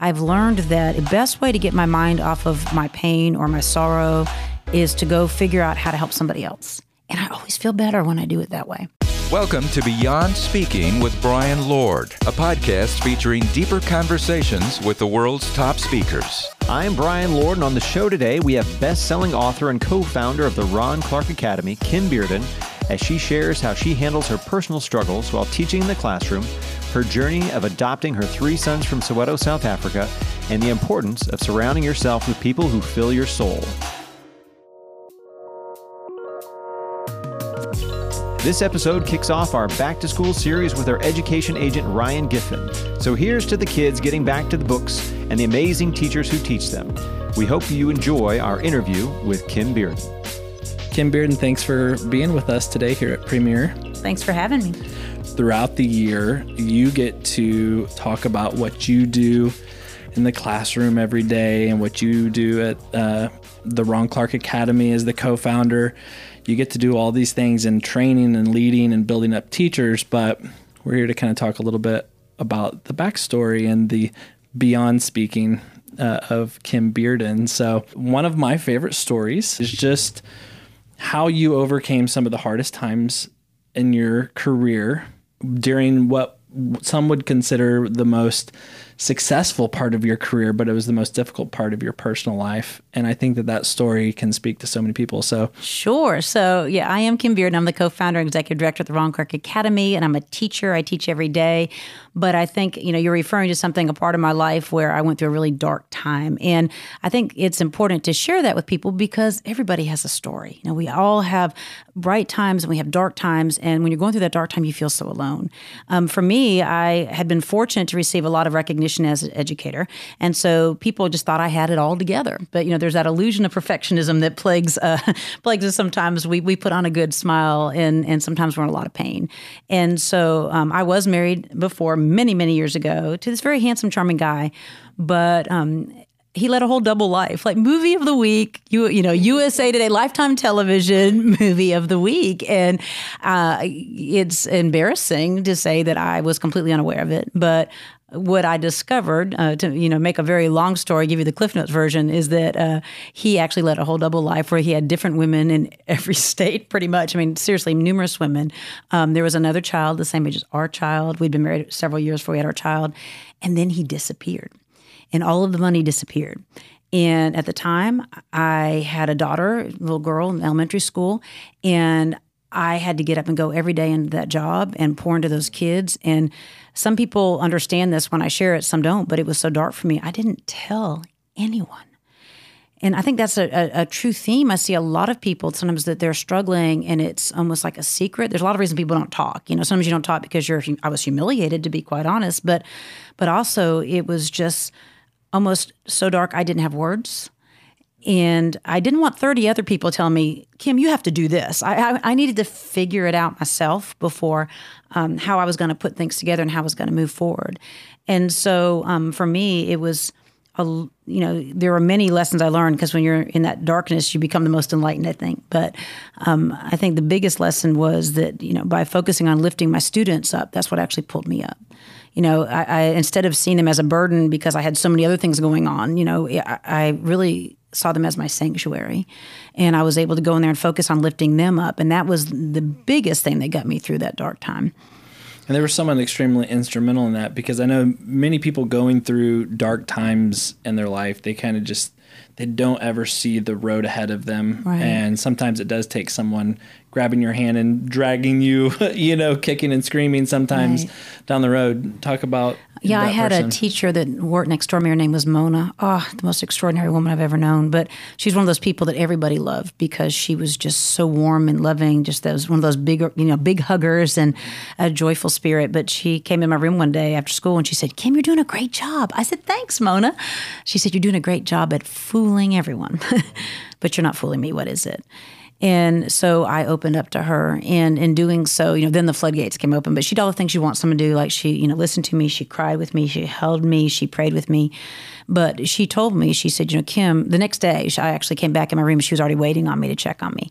I've learned that the best way to get my mind off of my pain or my sorrow is to go figure out how to help somebody else. And I always feel better when I do it that way. Welcome to Beyond Speaking with Brian Lord, a podcast featuring deeper conversations with the world's top speakers. I'm Brian Lord, and on the show today, we have best selling author and co founder of the Ron Clark Academy, Kim Bearden, as she shares how she handles her personal struggles while teaching in the classroom, her journey of adopting her three sons from Soweto, South Africa, and the importance of surrounding yourself with people who fill your soul. This episode kicks off our back to school series with our education agent Ryan Giffen. So here's to the kids getting back to the books and the amazing teachers who teach them. We hope you enjoy our interview with Kim Bearden. Kim Bearden, thanks for being with us today here at Premiere. Thanks for having me. Throughout the year, you get to talk about what you do in the classroom every day and what you do at uh, the Ron Clark Academy as the co founder you get to do all these things in training and leading and building up teachers, but we're here to kind of talk a little bit about the backstory and the beyond speaking uh, of Kim Bearden. So, one of my favorite stories is just how you overcame some of the hardest times in your career during what some would consider the most successful part of your career, but it was the most difficult part of your personal life. And I think that that story can speak to so many people. So, sure. So, yeah, I am Kim Beard. And I'm the co founder and executive director at the Ron Clark Academy, and I'm a teacher. I teach every day. But I think, you know, you're referring to something, a part of my life where I went through a really dark time. And I think it's important to share that with people because everybody has a story. You know, we all have bright times and we have dark times. And when you're going through that dark time, you feel so alone. Um, for me, I had been fortunate to receive a lot of recognition as an educator. And so people just thought I had it all together. But you know, there's that illusion of perfectionism that plagues uh, plagues us sometimes. We we put on a good smile and and sometimes we're in a lot of pain. And so um, I was married before many many years ago to this very handsome, charming guy, but um, he led a whole double life, like movie of the week, you you know USA Today Lifetime Television movie of the week, and uh, it's embarrassing to say that I was completely unaware of it, but what I discovered, uh, to you know, make a very long story, give you the Cliff Notes version, is that uh, he actually led a whole double life where he had different women in every state, pretty much. I mean, seriously, numerous women. Um, there was another child the same age as our child. We'd been married several years before we had our child, and then he disappeared, and all of the money disappeared. And at the time, I had a daughter, a little girl in elementary school, and I had to get up and go every day into that job and pour into those kids. And some people understand this when I share it, some don't, but it was so dark for me. I didn't tell anyone. And I think that's a, a, a, true theme. I see a lot of people sometimes that they're struggling and it's almost like a secret. There's a lot of reasons people don't talk. You know, sometimes you don't talk because you're, I was humiliated to be quite honest, but, but also it was just almost so dark I didn't have words. And I didn't want 30 other people telling me, Kim, you have to do this. I, I, I needed to figure it out myself before um, how I was going to put things together and how I was going to move forward. And so um, for me, it was, a, you know, there were many lessons I learned because when you're in that darkness, you become the most enlightened, I think. But um, I think the biggest lesson was that, you know, by focusing on lifting my students up, that's what actually pulled me up you know, I, I, instead of seeing them as a burden because I had so many other things going on, you know, I, I really saw them as my sanctuary. And I was able to go in there and focus on lifting them up. And that was the biggest thing that got me through that dark time. And there was someone extremely instrumental in that because I know many people going through dark times in their life, they kind of just they don't ever see the road ahead of them. Right. And sometimes it does take someone grabbing your hand and dragging you, you know, kicking and screaming sometimes right. down the road. Talk about yeah, I had person. a teacher that worked next door. To me, her name was Mona. Oh, the most extraordinary woman I've ever known. But she's one of those people that everybody loved because she was just so warm and loving. Just those one of those big, you know, big huggers and a joyful spirit. But she came in my room one day after school and she said, "Kim, you're doing a great job." I said, "Thanks, Mona." She said, "You're doing a great job at fooling everyone, but you're not fooling me. What is it?" And so I opened up to her, and in doing so, you know, then the floodgates came open. But she did all the things you want someone to do. Like she, you know, listened to me, she cried with me, she held me, she prayed with me. But she told me, she said, you know, Kim, the next day, I actually came back in my room. She was already waiting on me to check on me.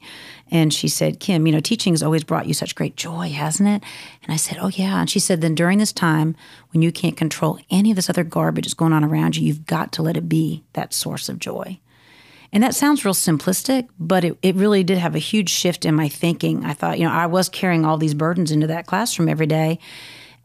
And she said, Kim, you know, teaching has always brought you such great joy, hasn't it? And I said, Oh, yeah. And she said, Then during this time when you can't control any of this other garbage that's going on around you, you've got to let it be that source of joy. And that sounds real simplistic, but it, it really did have a huge shift in my thinking. I thought, you know, I was carrying all these burdens into that classroom every day.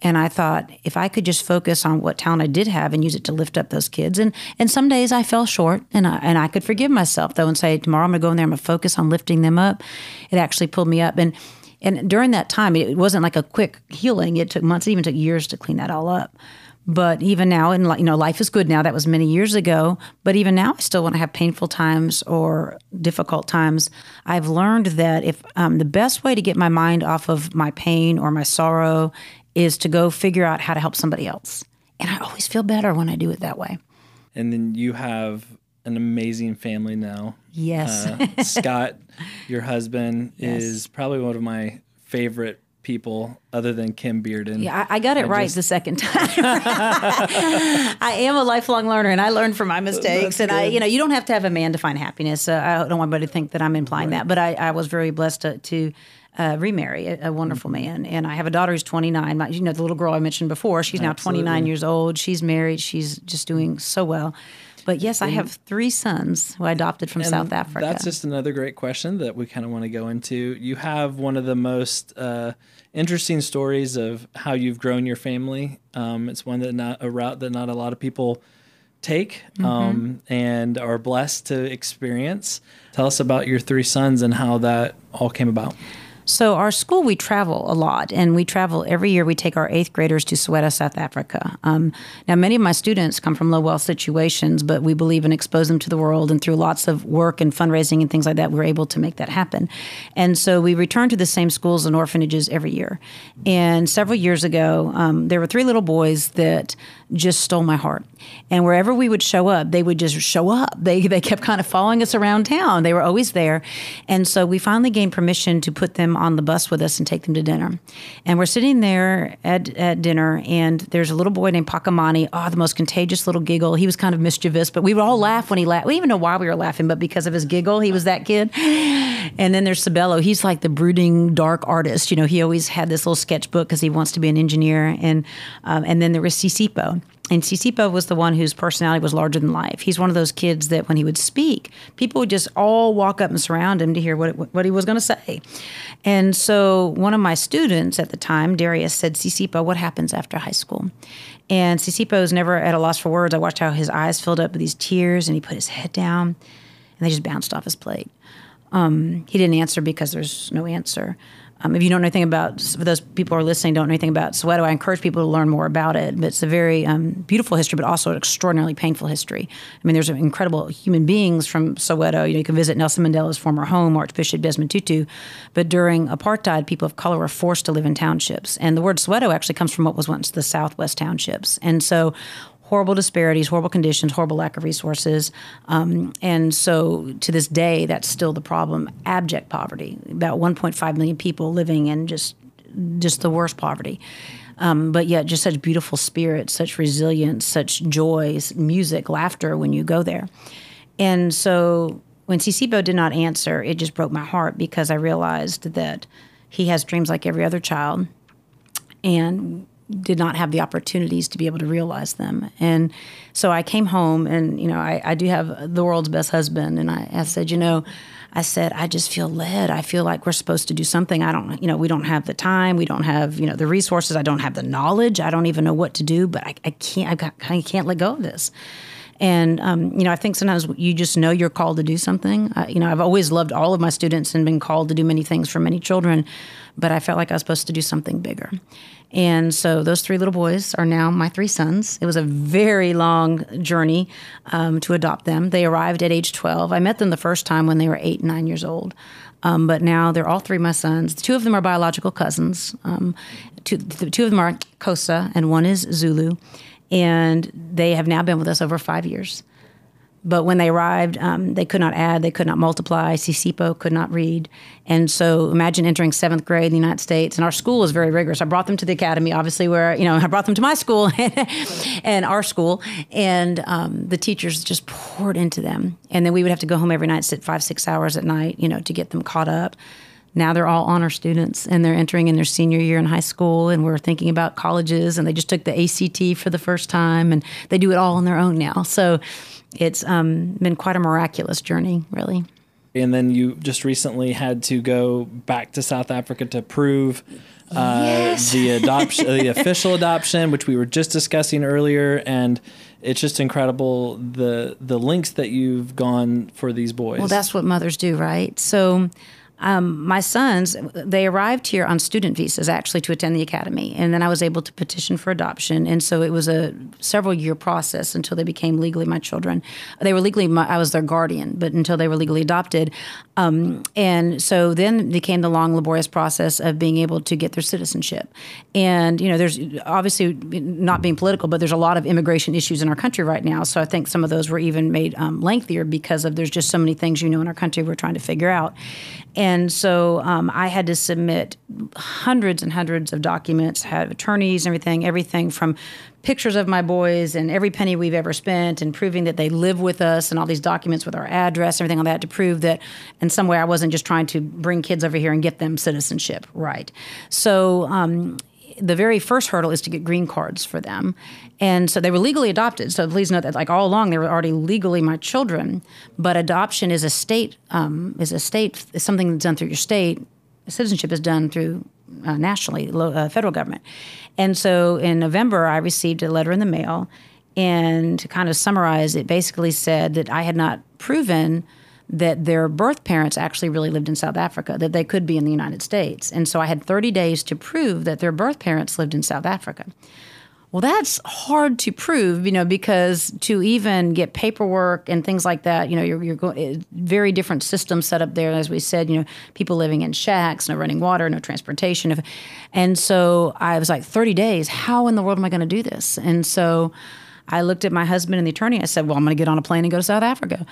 And I thought if I could just focus on what talent I did have and use it to lift up those kids. And and some days I fell short and I, and I could forgive myself though and say, tomorrow I'm going to go in there, I'm going to focus on lifting them up. It actually pulled me up. And and during that time, it wasn't like a quick healing. It took months, it even took years to clean that all up. But even now, and you know, life is good now. That was many years ago. But even now, I still want to have painful times or difficult times. I've learned that if um, the best way to get my mind off of my pain or my sorrow is to go figure out how to help somebody else, and I always feel better when I do it that way. And then you have an amazing family now. Yes, uh, Scott, your husband, Yes. is probably one of my favorite people, other than Kim Bearden. Yeah, I, I got it I right just- the second time. I am a lifelong learner, and I learn from my mistakes. That's and I, you know, you don't have to have a man to find happiness. Uh, I don't want anybody to think that I'm implying that, but I, I was very blessed to. to uh, remarry a, a wonderful Mm-hmm. man, and I have a daughter who's 29. My, you know, the little girl I mentioned before. She's now 29 years old. She's married. She's just doing so well. But yes, I have three sons who I adopted from And South Africa. That's just another great question that we kind of want to go into. You have one of the most uh, interesting stories of how you've grown your family. Um, it's one that not a route that not a lot of people take Mm-hmm. um, and are blessed to experience. Tell us about your three sons and how that all came about. So our school, we travel a lot, and we travel every year. We take our eighth graders to Soweto, South Africa. Um, now, many of my students come from low wealth situations, but we believe in expose them to the world, and through lots of work and fundraising and things like that, we're able to make that happen. And so we return to the same schools and orphanages every year. And several years ago, um, there were three little boys that just stole my heart. And wherever we would show up, they would just show up. They they kept kind of following us around town. They were always there. And so we finally gained permission to put them on the bus with us and take them to dinner. And we're sitting there at, at dinner, and there's a little boy named Pakamani. Oh, the most contagious little giggle. He was kind of mischievous, but we would all laugh when he laughed. We even know why we were laughing, but because of his giggle, he was that kid. And then there's Sabelo. He's like the brooding, dark artist. You know, he always had this little sketchbook because he wants to be an engineer. And um, and then there was Sisipho. And Sisipho was the one whose personality was larger than life. He's one of those kids that when he would speak, people would just all walk up and surround him to hear what, what he was going to say. And so one of my students at the time, Darius, said, Sisipho, what happens after high school? And Sisipho is never at a loss for words. I watched how his eyes filled up with these tears and he put his head down and they just bounced off his plate. Um, he didn't answer because there's no answer. Um, if you don't know anything about, for those people who are listening, don't know anything about Soweto, I encourage people to learn more about it. But it's a very um, beautiful history, but also an extraordinarily painful history. I mean, there's incredible human beings from Soweto. You know, you can visit Nelson Mandela's former home, Archbishop Desmond Tutu. But during apartheid, people of color were forced to live in townships. And the word Soweto actually comes from what was once the Southwest townships. And so horrible disparities, horrible conditions, horrible lack of resources. Um, and so to this day, that's still the problem abject poverty. About 1.5 million people living in just, just the worst poverty. Um, but yet, just such beautiful spirit, such resilience, such joys, music, laughter when you go there. And so when Sisipho did not answer, it just broke my heart because I realized that he has dreams like every other child and did not have the opportunities to be able to realize them. And so I came home, and you know, I, I do have the world's best husband, and I, I said, you know, I said, I just feel led. I feel like we're supposed to do something. I don't, you know, we don't have the time, we don't have, you know, the resources. I don't have the knowledge. I don't even know what to do, but I, I can't. I, I can't let go of this. And um, you know, I think sometimes you just know you're called to do something. Uh, you know, I've always loved all of my students and been called to do many things for many children, but I felt like I was supposed to do something bigger. And so those three little boys are now my three sons. It was a very long journey um, to adopt them. They arrived at age 12. I met them the first time when they were eight, nine years old. Um, but now they're all three my sons. Two of them are biological cousins. Um, two, two of them are Xhosa, and one is Zulu. And they have now been with us over five years. But when they arrived, um, they could not add, they could not multiply. Sisipho could not read. And so imagine entering seventh grade in the United States. And our school is very rigorous. I brought them to the academy, obviously, where, you know, I brought them to my school and our school. And um, the teachers just poured into them. And then we would have to go home every night, sit five, six hours at night, you know, to get them caught up. Now they're all honor students and they're entering in their senior year in high school and we're thinking about colleges and they just took the ACT for the first time and they do it all on their own now. So it's um, been quite a miraculous journey, really. And then you just recently had to go back to South Africa to prove uh, Yes. the adoption, the official adoption, which we were just discussing earlier, and it's just incredible the the links that you've gone for these boys. Well, that's what mothers do, right? So, um, my sons, they arrived here on student visas actually to attend the academy, and then I was able to petition for adoption. And so it was a several year process until they became legally my children. They were legally, my, I was their guardian, but until they were legally adopted. Um, and so then became the long, laborious process of being able to get their citizenship. And you know, there's obviously not being political, but there's a lot of immigration issues in our country right now. So I think some of those were even made um, lengthier because of there's just so many things you know in our country we're trying to figure out. And so um, I had to submit hundreds and hundreds of documents, had attorneys, everything, everything from pictures of my boys and every penny we've ever spent and proving that they live with us and all these documents with our address, everything like that to prove that in some way I wasn't just trying to bring kids over here and get them citizenship. Right. So um, the very first hurdle is to get green cards for them. And so they were legally adopted. So please note that, like all along, they were already legally my children. But adoption is a state um, is a state is something that's done through your state. Citizenship is done through uh, nationally, lo- uh, federal government. And so in November, I received a letter in the mail, and to kind of summarize, it basically said that I had not proven that their birth parents actually really lived in South Africa, that they could be in the United States. And so I had 30 days to prove that their birth parents lived in South Africa. Well, that's hard to prove, you know, because to even get paperwork and things like that, you know, you're, you're going eh, very different systems set up there. As we said, you know, people living in shacks, no running water, no transportation, and so I was like, 30 days. How in the world am I going to do this? And so I looked at my husband and the attorney. I said, "Well, I'm going to get on a plane and go to South Africa."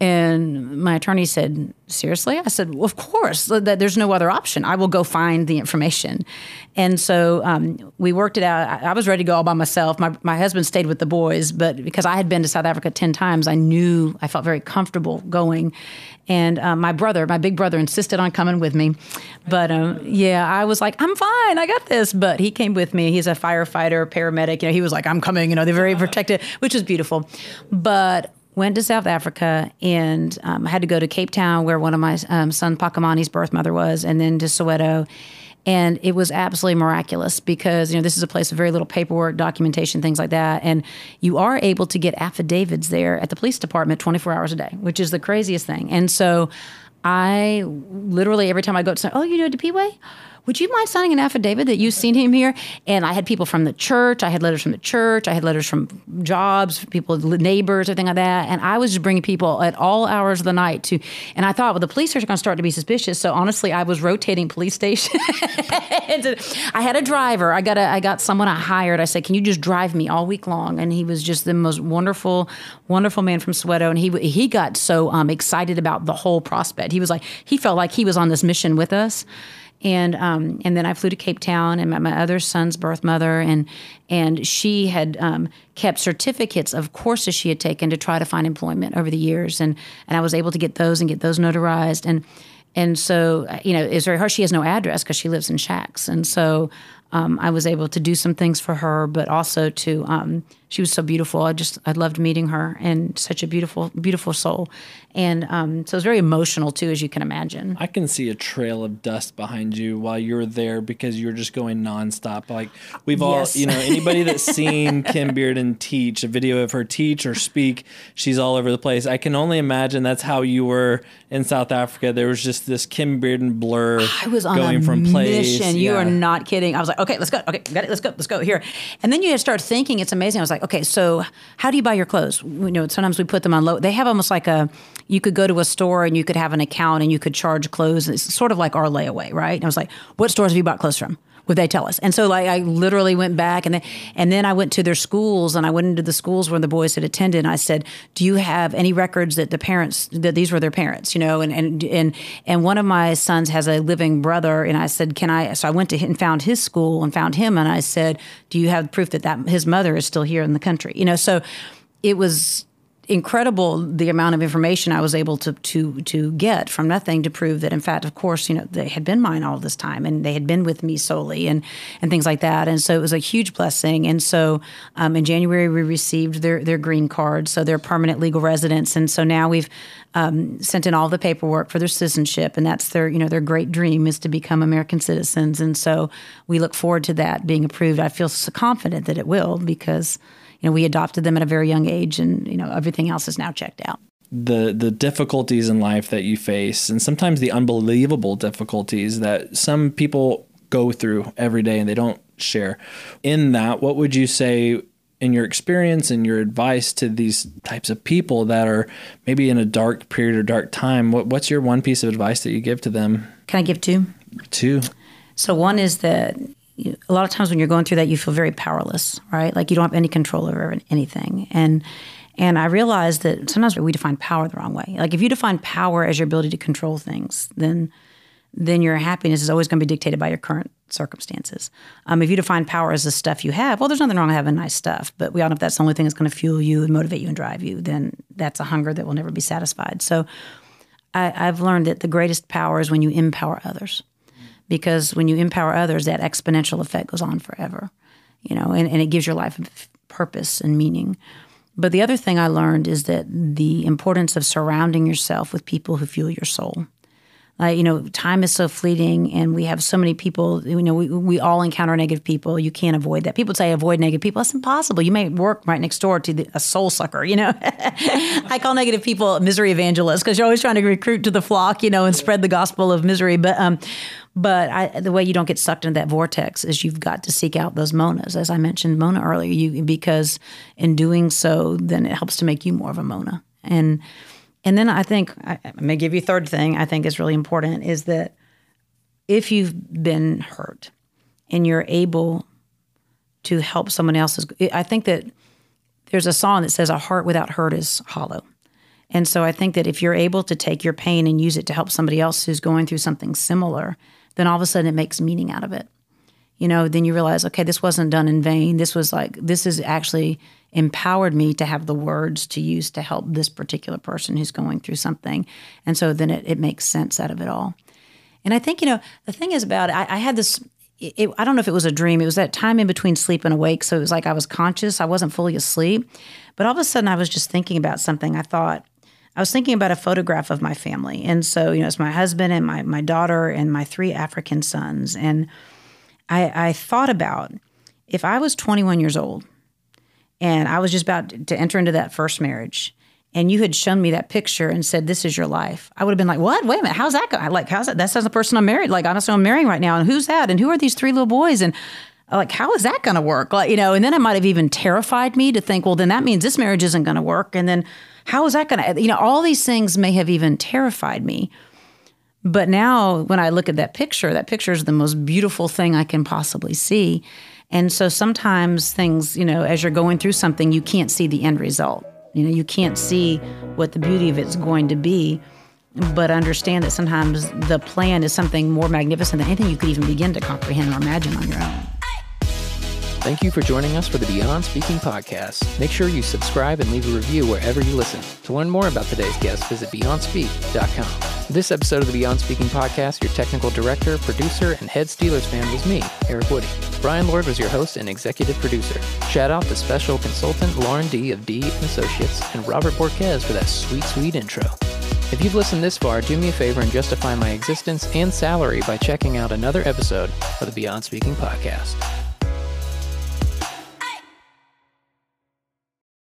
And my attorney said, "Seriously?" I said, well, "Of course. There's no other option. I will go find the information." And so um, we worked it out. I, was ready to go all by myself. My my husband stayed with the boys, but because I had been to South Africa ten times, I knew I felt very comfortable going. And uh, my brother, my big brother, insisted on coming with me. But um, yeah, I was like, I'm fine, I got this. But he came with me. He's a firefighter, paramedic. You know, he was like, I'm coming. You know, they're very protected, which is beautiful. But went to South Africa and um, had to go to Cape Town, where one of my um, son Pakamani's birth mother was, and then to Soweto. And it was absolutely miraculous because you know this is a place of very little paperwork, documentation, things like that, and you are able to get affidavits there at the police department 24 hours a day, which is the craziest thing. And so, I literally every time I go to say, "Oh, you know Depiwe." Would you mind signing an affidavit that you've seen him here? And I had people from the church. I had letters from the church. I had letters from jobs, people, neighbors, everything like that. And I was just bringing people at all hours of the night to. And I thought, well, the police are going to start to be suspicious. So honestly, I was rotating police station. I had a driver. I got a, I got someone I hired. I said, "Can you just drive me all week long?" And he was just the most wonderful, wonderful man from Soweto. And he he got so um, excited about the whole prospect. He was like, he felt like he was on this mission with us and um, and then I flew to Cape Town and met my other son's birth mother, and and she had um, kept certificates of courses she had taken to try to find employment over the years, and and I was able to get those and get those notarized, and and so you know it's very hard. She has no address because she lives in shacks, and so um, I was able to do some things for her, but also to um, she was so beautiful. I just I loved meeting her and such a beautiful beautiful soul, and um, so it was very emotional too, as you can imagine. I can see a trail of dust behind you while you're there because you're just going nonstop. Like we've Yes. all, you know, anybody that's seen Kim Bearden teach a video of her teach or speak, she's all over the place. I can only imagine that's how you were in South Africa. There was just this Kim Bearden blur. I was on going a from place. mission. You Yeah. are not kidding. I was like, okay, let's go. Okay, got it. Let's go. Let's go here. And then you start thinking. It's amazing. I was like, okay, so how do you buy your clothes? You know, sometimes we put them on low. They have almost like a. You could go to a store and you could have an account and you could charge clothes. It's sort of like our layaway, right? And I was like, what stores have you bought clothes from? What they tell us. And so like I literally went back and then, and then I went to their schools and I went into the schools where the boys had attended and I said, "Do you have any records that the parents that these were their parents?" You know, and and and and one of my sons has a living brother and I said, "Can I?" So I went to and found his school and found him and I said, "Do you have proof that that his mother is still here in the country?" You know, so it was incredible the amount of information I was able to to to get from nothing to prove that in fact of course you know they had been mine all this time and they had been with me solely and and things like that. And so it was a huge blessing. And so um, in January we received their their green cards so they're permanent legal residents. And so now we've um, sent in all the paperwork for their citizenship. And that's their you know their great dream is to become American citizens. And so we look forward to that being approved. I feel so confident that it will because you know, we adopted them at a very young age, and you know, everything else is now checked out. The the difficulties in life that you face, and sometimes the unbelievable difficulties that some people go through every day, and they don't share. In that, what would you say? In your experience and your advice to these types of people that are maybe in a dark period or dark time, what, what's your one piece of advice that you give to them? Can I give two? Two. So one is that you, a lot of times when you're going through that, you feel very powerless, right? Like you don't have any control over anything. And and I realized that sometimes we define power the wrong way. Like if you define power as your ability to control things, then then your happiness is always going to be dictated by your current circumstances. Um, if you define power as the stuff you have, well, there's nothing wrong with having nice stuff, but we all know if that's the only thing that's going to fuel you and motivate you and drive you, then that's a hunger that will never be satisfied. So I, I've learned that the greatest power is when you empower others because when you empower others, that exponential effect goes on forever, you know, and, and it gives your life purpose and meaning. But the other thing I learned is that the importance of surrounding yourself with people who fuel your soul. Uh, you know, time is so fleeting, and we have so many people. You know, we, we all encounter negative people. You can't avoid that. People say avoid negative people. That's impossible. You may work right next door to the, a soul sucker. You know, I call negative people misery evangelists because you're always trying to recruit to the flock. You know, and spread the gospel of misery. But um, but I, the way you don't get sucked into that vortex is you've got to seek out those monas, as I mentioned Mona earlier. You because in doing so, then it helps to make you more of a Mona. And and then I think I, I may give you a third thing. I think is really important is that if you've been hurt and you're able to help someone else's, I think that there's a song that says a heart without hurt is hollow. And so I think that if you're able to take your pain and use it to help somebody else who's going through something similar, then all of a sudden it makes meaning out of it. You know, then you realize, okay, this wasn't done in vain. This was like, this has actually empowered me to have the words to use to help this particular person who's going through something. And so then it, it makes sense out of it all. And I think, you know, the thing is about I, I had this, it, I don't know if it was a dream. It was that time in between sleep and awake. So it was like I was conscious, I wasn't fully asleep. But all of a sudden I was just thinking about something. I thought, I was thinking about a photograph of my family. And so, you know, it's my husband and my, my daughter and my three African sons. And I, I thought about if I was 21 years old and I was just about to enter into that first marriage and you had shown me that picture and said, This is your life, I would have been like, What? Wait a minute. How's that going? Like, how's that? That's the person I'm married. Like, honestly, I'm marrying right now. And who's that? And who are these three little boys? And uh, like, how is that going to work? Like, you know, and then it might have even terrified me to think, well, then that means this marriage isn't going to work. And then how is that going to, you know, all these things may have even terrified me. But now when I look at that picture, that picture is the most beautiful thing I can possibly see. And so sometimes things, you know, as you're going through something, you can't see the end result. You know, you can't see what the beauty of it's going to be, but understand that sometimes the plan is something more magnificent than anything you could even begin to comprehend or imagine on your own. Thank you for joining us for the Beyond Speaking podcast. Make sure you subscribe and leave a review wherever you listen. To learn more about today's guest, visit BeyondSpeak.com. This episode of the Beyond Speaking podcast, your technical director, producer, and head Steelers fan was me, Eric Woody. Brian Lord was your host and executive producer. Shout out to special consultant Lauren D of D Associates and Robert Borquez for that sweet, sweet intro. If you've listened this far, do me a favor and justify my existence and salary by checking out another episode of the Beyond Speaking podcast.